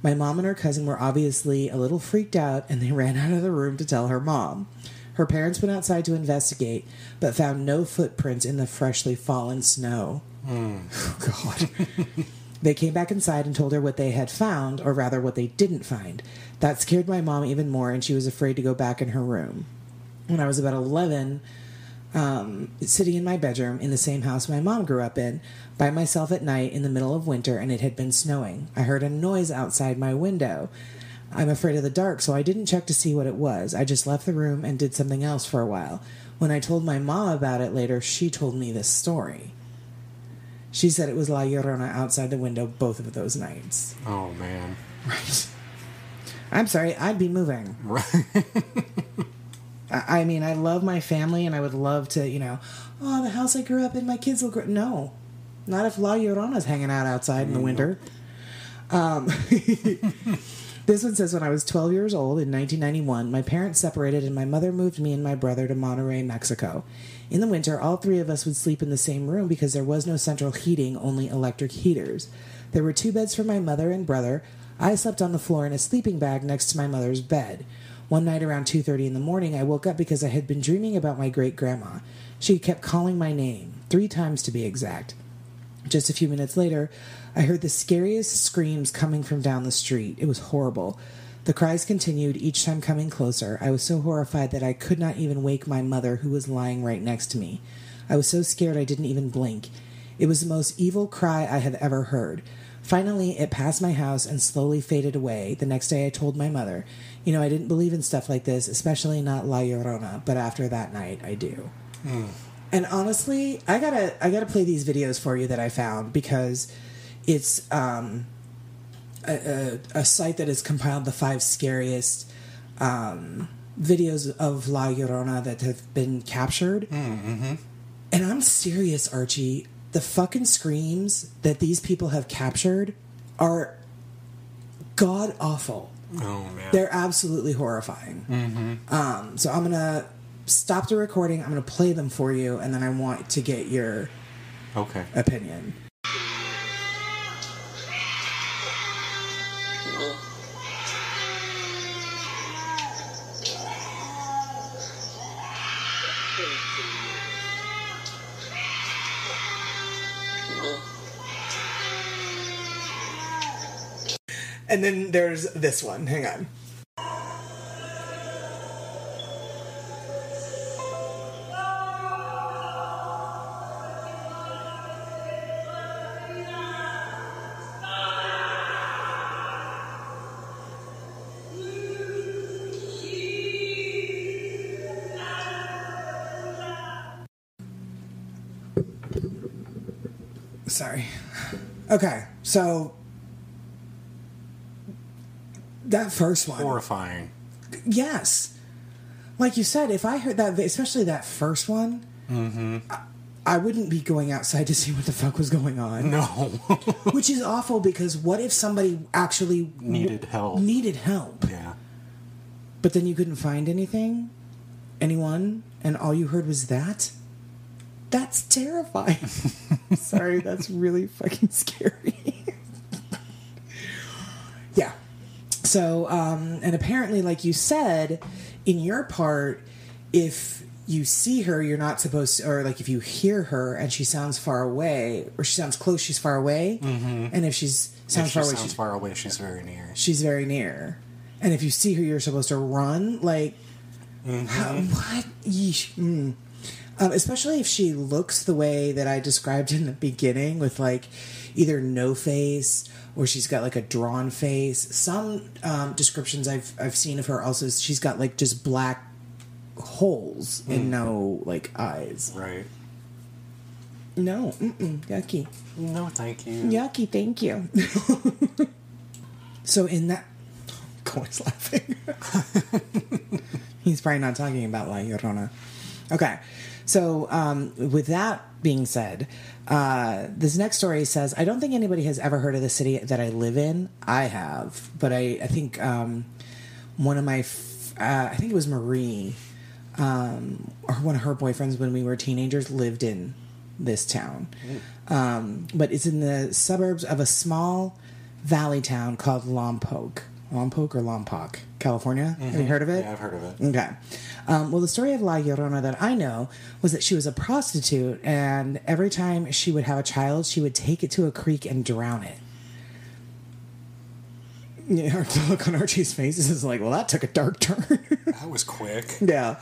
My mom and her cousin were obviously a little freaked out, and they [LAUGHS] ran out of the room to tell her mom. Her parents went outside to investigate, but found no footprints in the freshly fallen snow. Hmm. [LAUGHS] Oh, God. [LAUGHS] they came back inside and told her what they had found, or rather, what they didn't find. That scared my mom even more, and she was afraid to go back in her room. When I was about 11, um, sitting in my bedroom in the same house my mom grew up in, by myself at night in the middle of winter, and it had been snowing. I heard a noise outside my window. I'm afraid of the dark, so I didn't check to see what it was. I just left the room and did something else for a while. When I told my mom about it later, she told me this story. She said it was La Llorona outside the window both of those nights. Oh man. Right. [LAUGHS] I'm sorry, I'd be moving. Right. [LAUGHS] I I mean, I love my family and I would love to, you know, oh, the house I grew up in, my kids will grow. No, not if La Llorona's hanging out outside in the winter. Um, [LAUGHS] this one says when I was 12 years old in 1991, my parents separated and my mother moved me and my brother to Monterrey, Mexico. In the winter, all three of us would sleep in the same room because there was no central heating, only electric heaters. There were two beds for my mother and brother. I slept on the floor in a sleeping bag next to my mother's bed. One night around 2:30 in the morning, I woke up because I had been dreaming about my great grandma. She kept calling my name, 3 times to be exact. Just a few minutes later, I heard the scariest screams coming from down the street. It was horrible. The cries continued, each time coming closer. I was so horrified that I could not even wake my mother, who was lying right next to me. I was so scared I didn't even blink. It was the most evil cry I have ever heard. Finally, it passed my house and slowly faded away. The next day, I told my mother, You know, I didn't believe in stuff like this, especially not La Llorona, but after that night, I do. And honestly, I gotta I gotta play these videos for you that I found because it's um, a, a, a site that has compiled the five scariest um, videos of La Llorona that have been captured. And I'm serious, Archie. The fucking screams that these people have captured are god awful. Oh man. They're absolutely horrifying. Um, so I'm gonna stop the recording. I'm gonna play them for you, and then I want to get your Okay. opinion. And then there's this one. Hang on. Sorry. Okay, so that first one. Horrifying. Yes. Like you said, if I heard that, especially that first one, mm-hmm. I, I wouldn't be going outside to [LAUGHS] see what the fuck was going on. No. [LAUGHS] Which is awful because what if somebody actually Needed help. needed help, yeah. but then you couldn't find anything, anyone, and all you heard was that? That's terrifying. [LAUGHS] Sorry, that's really fucking scary. yeah. So, um, and apparently, like you said, in your part, if you see her, you're not supposed to, or like if you hear her and she sounds far away, or she sounds close, she's far away. Mm-hmm. And if she's sounds if she far away, she's, far away, she's very near. she's very near. And if you see her, you're supposed to run. Like, how, what? Yeesh. Mm. Um, especially if she looks the way that I described in the beginning, with like either no face or she's got like a drawn face. Some um, descriptions I've I've seen of her also she's got like just black holes and no like eyes. Right. No, mm-mm, yucky. No, thank you. Yucky, thank you. [LAUGHS] so in that, [LAUGHS] Coy's laughing. [LAUGHS] He's probably not talking about La Llorona. Okay, so um, with that being said, uh, this next story says, I don't think anybody has ever heard of the city that I live in. I have, but I, I think um, one of my, f- uh, I think it was Marie, um, or one of her boyfriends when we were teenagers lived in this town. Um, but it's in the suburbs of a small valley town called Lompoc. Lompoc or Lompoc, California. Have you heard of it? Yeah, I've heard of it. Okay. Um, well, the story of La Llorona that I know was that she was a prostitute, and every time she would have a child, she would take it to a creek and drown it. Yeah, [LAUGHS] the look on Archie's face is like, well, that took a dark turn. [LAUGHS] That was quick. Yeah.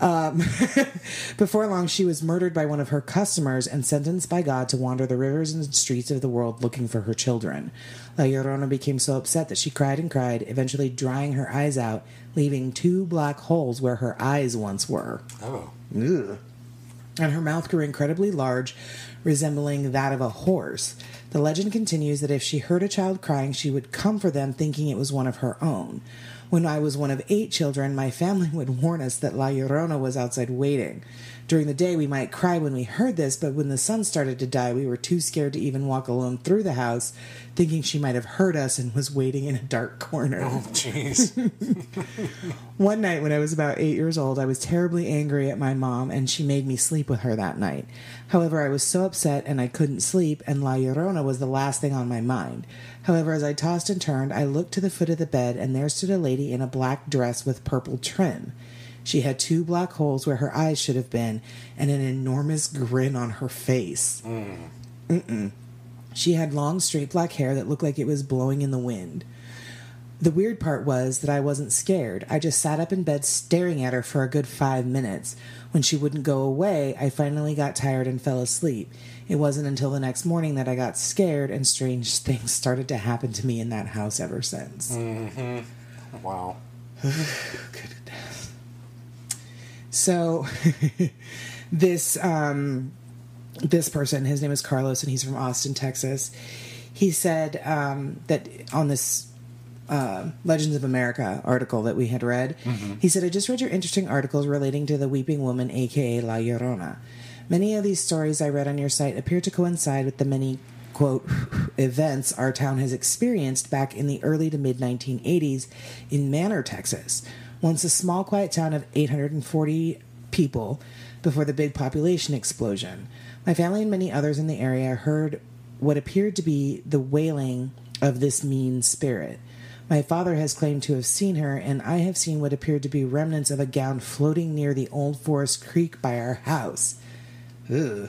Um, [LAUGHS] before long, she was murdered by one of her customers and sentenced by God to wander the rivers and streets of the world looking for her children. La Llorona became so upset that she cried and cried, eventually drying her eyes out, leaving two black holes where her eyes once were. Oh. Ugh. And her mouth grew incredibly large, resembling that of a horse. The legend continues that if she heard a child crying, she would come for them thinking it was one of her own. When I was one of eight children, my family would warn us that La Llorona was outside waiting. During the day, we might cry when we heard this, but when the sun started to die, we were too scared to even walk alone through the house, thinking she might have heard us and was waiting in a dark corner. Oh, jeez. [LAUGHS] One night when I was about eight years old, I was terribly angry at my mom, and she made me sleep with her that night. However, I was so upset and I couldn't sleep, and La Llorona was the last thing on my mind. However, as I tossed and turned, I looked to the foot of the bed, and there stood a lady in a black dress with purple trim. She had two black holes where her eyes should have been, and an enormous grin on her face. Mm. Mm-mm. She had long, straight black hair that looked like it was blowing in the wind. The weird part was that I wasn't scared. I just sat up in bed staring at her for a good five minutes. When she wouldn't go away, I finally got tired and fell asleep. It wasn't until the next morning that I got scared, and strange things started to happen to me in that house ever since. Mm-hmm. wow. [SIGHS] So, [LAUGHS] this um, this person, his name is Carlos, and he's from Austin, Texas. He said um, that on this uh, Legends of America article that we had read, he said, "I just read your interesting articles relating to the Weeping Woman, aka La Llorona. Many of these stories I read on your site appear to coincide with the many." Quote, [LAUGHS] events our town has experienced back in the early to mid 1980s in Manor, Texas, once a small, quiet town of 840 people before the big population explosion. My family and many others in the area heard what appeared to be the wailing of this mean spirit. My father has claimed to have seen her, and I have seen what appeared to be remnants of a gown floating near the Old Forest Creek by our house. Ugh.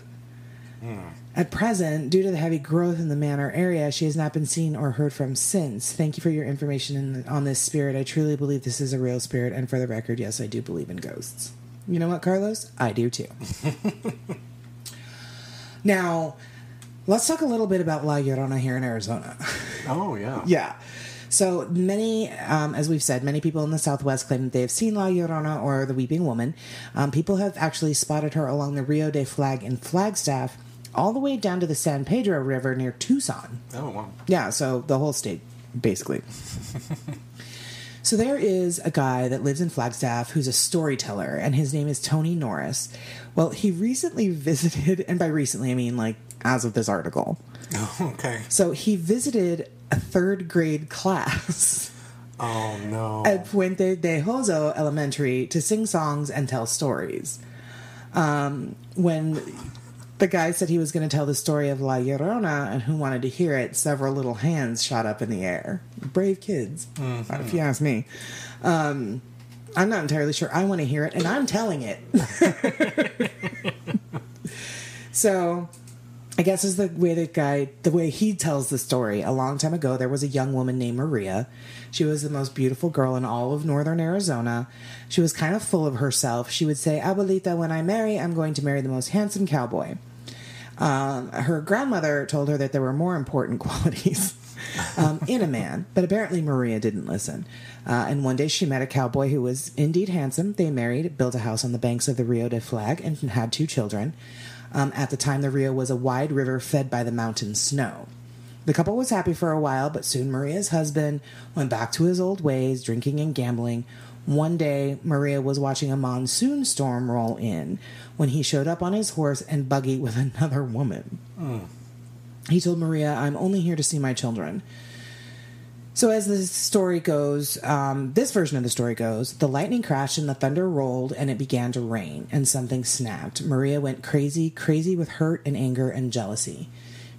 Hmm. At present, due to the heavy growth in the manor area, she has not been seen or heard from since. Thank you for your information in, on this spirit. I truly believe this is a real spirit, and for the record, yes, I do believe in ghosts. You know what, Carlos? I do too. [LAUGHS] now, let's talk a little bit about La Llorona here in Arizona. Oh, yeah. [LAUGHS] Yeah. So many, um, as we've said, many people in the Southwest claim that they have seen La Llorona or the Weeping Woman. Um, people have actually spotted her along the Rio de Flag in Flagstaff, all the way down to the San Pedro River near Tucson. Oh, wow. Yeah, so the whole state, basically. [LAUGHS] so there is a guy that lives in Flagstaff who's a storyteller, and his name is Tony Norris. Well, he recently [LAUGHS] visited, and by recently I mean like as of this article. Oh, [LAUGHS] okay. So he visited a third grade class Oh, no. at Puente de Hózhó Elementary to sing songs and tell stories. Um, when the guy said he was going to tell the story of La Llorona and who wanted to hear it, several little hands shot up in the air. Brave kids, if you ask me. Um, I'm not entirely sure I want to hear it, and I'm telling it. [LAUGHS] so I guess is the way the guy, the way he tells the story. A long time ago, there was a young woman named Maria. She was the most beautiful girl in all of northern Arizona. She was kind of full of herself. She would say, Abuelita, when I marry, I'm going to marry the most handsome cowboy. Um, her grandmother told her that there were more important [LAUGHS] qualities um, in a man, but apparently Maria didn't listen. Uh, and one day she met a cowboy who was indeed handsome. They married, built a house on the banks of the Rio de Flag, and had two children. Um, at the time, the Rio was a wide river fed by the mountain snow. The couple was happy for a while, but soon Maria's husband went back to his old ways, drinking and gambling. One day, Maria was watching a monsoon storm roll in when he showed up on his horse and buggy with [LAUGHS] another woman. He told Maria, I'm only here to see my children. So, as the story goes, um, this version of the story goes, the lightning crashed and the thunder rolled and it began to rain and something snapped. Maria went crazy, crazy with hurt and anger and jealousy.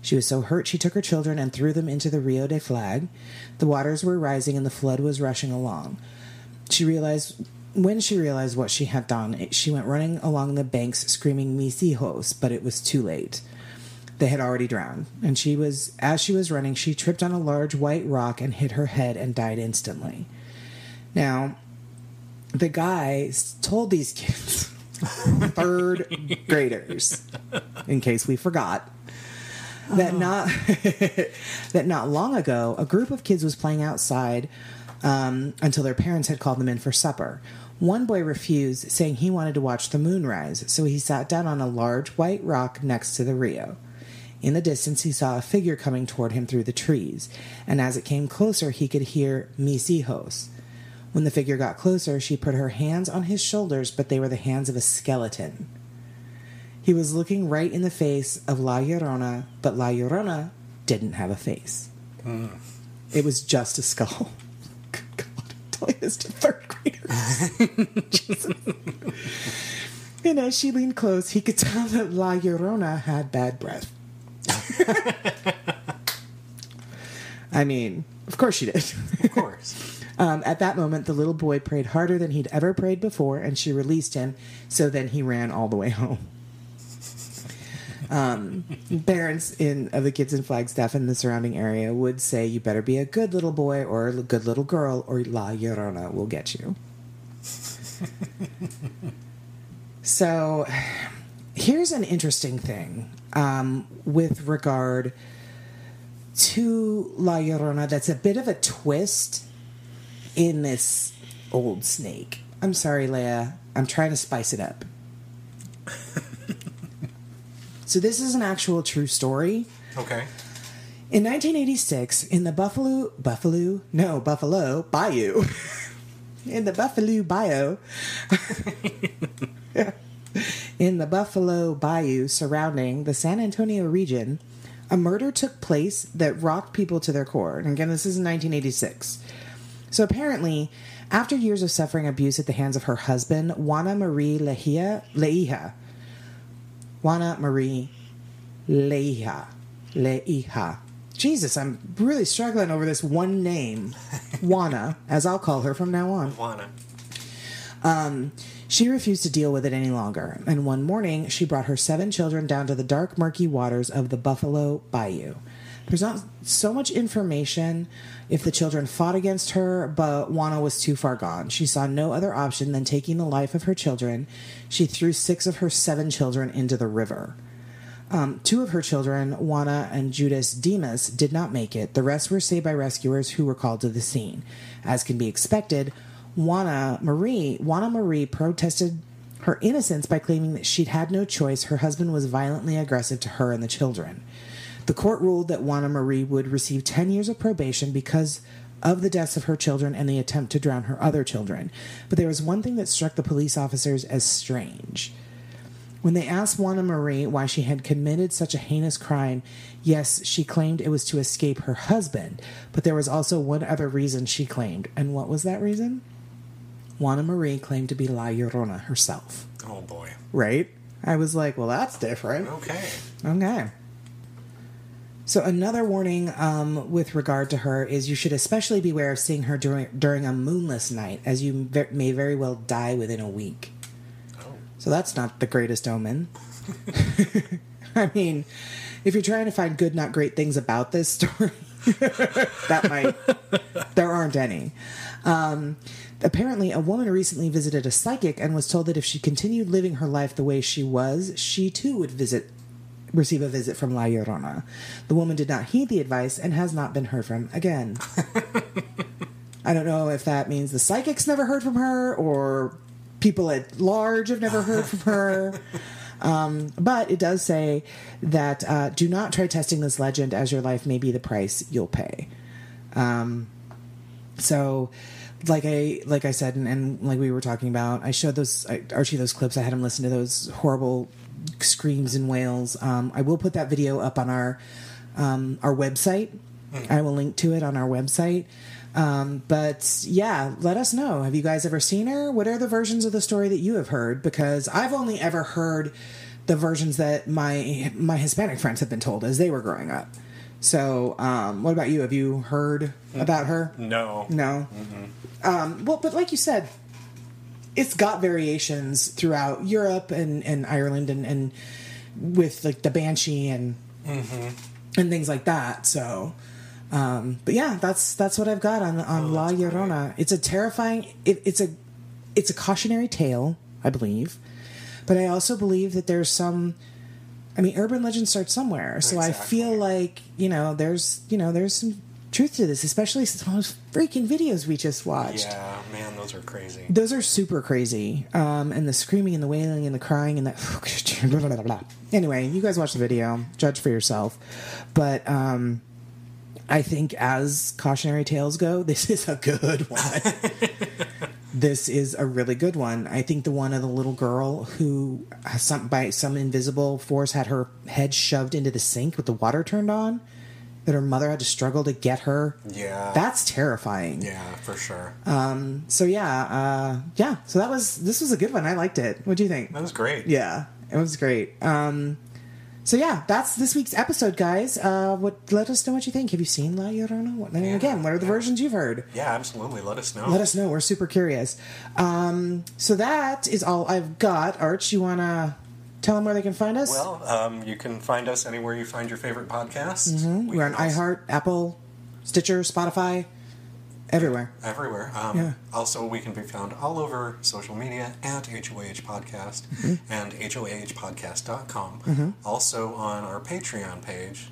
She was so hurt she took her children and threw them into the Rio de Flag. The waters were rising and the flood was rushing along. She realized when she realized what she had done, she went running along the banks screaming mis hijos, but it was too late. They had already drowned, and she was as she was running, she tripped on a large white rock and hit her head and died instantly. Now, the guy told these kids, [LAUGHS] third graders, in case we forgot, that oh. not [LAUGHS] that not long ago a group of kids was playing outside um, until their parents had called them in for supper. One boy refused, saying he wanted to watch the moon rise, so he sat down on a large white rock next to the Rio. In the distance, he saw a figure coming toward him through the trees, and as it came closer, he could hear mis hijos. When the figure got closer, she put her hands on his shoulders, but they were the hands of a skeleton. He was looking right in the face of La Llorona, but La Llorona didn't have a face. It was just a skull. [LAUGHS] Good God, I'm telling this to third graders. [LAUGHS] And as she leaned close, he could tell that La Llorona had bad breath. [LAUGHS] I mean, of course she did. Of course. [LAUGHS] Um, at that moment, the little boy prayed harder than he'd ever prayed before, and she released him. So then he ran all the way home. Um, parents in of the kids in Flagstaff and the surrounding area would say, "You better be a good little boy or a good little girl, or La Llorona will get you." [LAUGHS] so, here's an interesting thing um, with regard to La Llorona. That's a bit of a twist in this old snake. I'm sorry, Leia. I'm trying to spice it up. [LAUGHS] so this is an actual true story. Okay. In 1986, in the Buffalo, Buffalo, no, Buffalo Bayou, [LAUGHS] in the Buffalo Bayou, [LAUGHS] in the Buffalo Bayou surrounding the San Antonio region, a murder took place that rocked people to their core. And again, this is in 1986. So apparently, after years of suffering abuse at the hands of her husband, Juana Marie Leija, Leija, Juana Marie Leija, Leija. Jesus, I'm really struggling over this one name, [LAUGHS] Juana, as I'll call her from now on. Juana. Um, she refused to deal with it any longer, and one morning she brought her seven children down to the dark, murky waters of the Buffalo Bayou. There's not so much information if the children fought against her, but Juana was too far gone. She saw no other option than taking the life of her children. She threw six of her seven children into the river. Um, two of her children, Juana and Judas Demas, did not make it. The rest were saved by rescuers who were called to the scene. As can be expected, Juana Marie, Juana Marie protested her innocence by claiming that she'd had no choice. Her husband was violently aggressive to her and the children. The court ruled that Juana Marie would receive 10 years of probation because of the deaths of her children and the attempt to drown her other children. But there was one thing that struck the police officers as strange. When they asked Juana Marie why she had committed such a heinous crime, yes, she claimed it was to escape her husband, but there was also one other reason she claimed. And what was that reason? Juana Marie claimed to be La Llorona herself, Oh boy. right? I was like, well, that's different. Okay. Okay. So another warning um, with regard to her is you should especially beware of seeing her during during a moonless night, as you may very well die within a week. So that's not the greatest omen. [LAUGHS] I mean, if you're trying to find good, not great things about this story, [LAUGHS] that might there aren't any. Um, apparently, a woman recently visited a psychic and was told that if she continued living her life the way she was, she too would visit receive a visit from La Llorona. The woman did not heed the advice and has not been heard from again. [LAUGHS] I don't know if that means the psychics never heard from her or people at large have never heard from her. [LAUGHS] Um, but it does say that uh, do not try testing this legend as your life may be the price you'll pay. Um, so, like I like I said, and, and like we were talking about, I showed those I, Archie those clips. I had him listen to those horrible screams and wails. Um, I will put that video up on our um, our website. I will link to it on our website. Um, but yeah, let us know. Have you guys ever seen her? What are the versions of the story that you have heard? Because I've only ever heard the versions that my my Hispanic friends have been told as they were growing up. So, um, what about you? Have you heard about her? No. No. Um, well, but like you said, it's got variations throughout Europe and, and Ireland and, and with like the banshee and and things like that. So, um, but yeah, that's that's what I've got on on La Llorona. It's a terrifying. It, it's a it's a cautionary tale, I believe, but I also believe that there's some. I mean, urban legend starts somewhere, so I feel like you know there's you know there's some truth to this, especially since those freaking videos we just watched. Yeah, man, those are crazy. Those are super crazy. Um, and the screaming and the wailing and the crying and that. [LAUGHS] anyway, you guys watch the video, judge for yourself. But um, I think as cautionary tales go, [LAUGHS] this is a good one. [LAUGHS] this is a really good one. I think the one of the little girl who, some by some invisible force, had her head shoved into the sink with the water turned on. That her mother had to struggle to get her. Yeah. That's terrifying. yeah, for sure. Um, So yeah, uh, yeah. So that was this was a good one. I liked it. What do you think? that was great. Yeah, it was great. Um, so yeah, that's this week's episode, guys. Uh, what? Let us know what you think. Have you seen La Llorona? What, and Yeah, again, what are the yeah. versions you've heard? Yeah, absolutely. Let us know. Let us know. We're super curious. Um, so that is all I've got. Arch, you wanna tell them where they can find us? Well, um, you can find us anywhere you find your favorite podcasts. We Mm-hmm. We're on also- iHeart, Apple, Stitcher, Spotify, everywhere. Everywhere. Um, Yeah. Also, we can be found all over social media at HOAH Podcast Mm-hmm. and HOAHpodcast.com. Also on our Patreon page.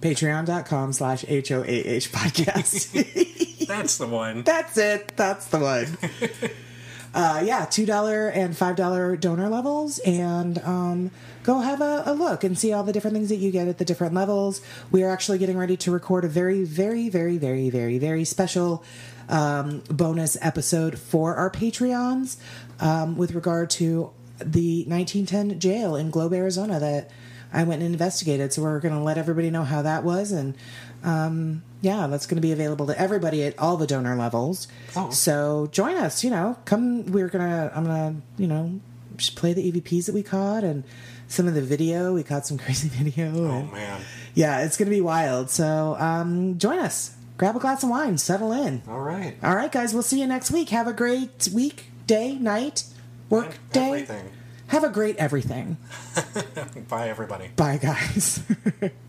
Patreon.com slash H-O-A-H podcast. [LAUGHS] That's the one. That's it. That's the one. [LAUGHS] uh, yeah, two dollar and five dollar donor levels, and um, go have a, a look and see all the different things that you get at the different levels. We are actually getting ready to record a very, very, very, very, very, very special um, bonus episode for our Patreons um, with regard to the 1910 jail in Globe, Arizona that I went and investigated. So we're going to let everybody know how that was and um, yeah, that's going to be available to everybody at all the donor levels. Oh. So join us. You know, come. We're gonna. I'm gonna. You know, just play the EVPs that we caught and some of the video. We caught some [LAUGHS] crazy video. Oh, and- man. yeah, it's gonna be wild. So um, join us. Grab a glass of wine. Settle in. All right. All right, guys. We'll see you next week. Have a great week, day, night, work And day. Everything. Have a great everything. [LAUGHS] Bye, everybody. Bye, guys. [LAUGHS]